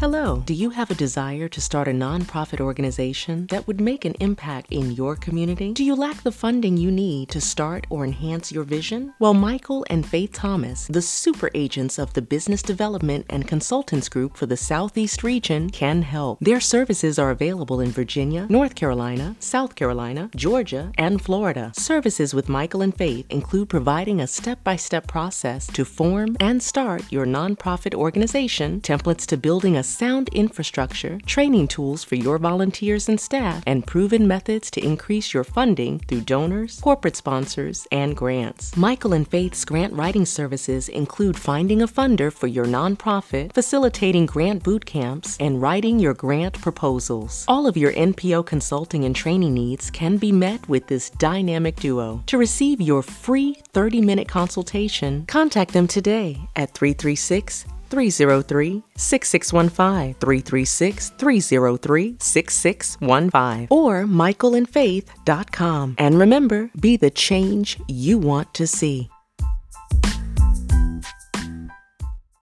Hello. Do you have a desire to start a nonprofit organization that would make an impact in your community? Do you lack the funding you need to start or enhance your vision? Well, Michael and Faith Thomas, the super agents of the Business Development and Consultants Group for the Southeast region, can help. Their services are available in Virginia, North Carolina, South Carolina, Georgia, and Florida. Services with Michael and Faith include providing a step by step process to form and start your nonprofit organization, templates to building a sound infrastructure, training tools for your volunteers and staff, and proven methods to increase your funding through donors, corporate sponsors, and grants. Michael and Faith's grant writing services include finding a funder for your nonprofit, facilitating grant boot camps, and writing your grant proposals. All of your NPO consulting and training needs can be met with this dynamic duo. To receive your free 30 minute consultation, contact them today at 336 303 6615 336 303 6615 or michaelandfaith.com. And remember, be the change you want to see.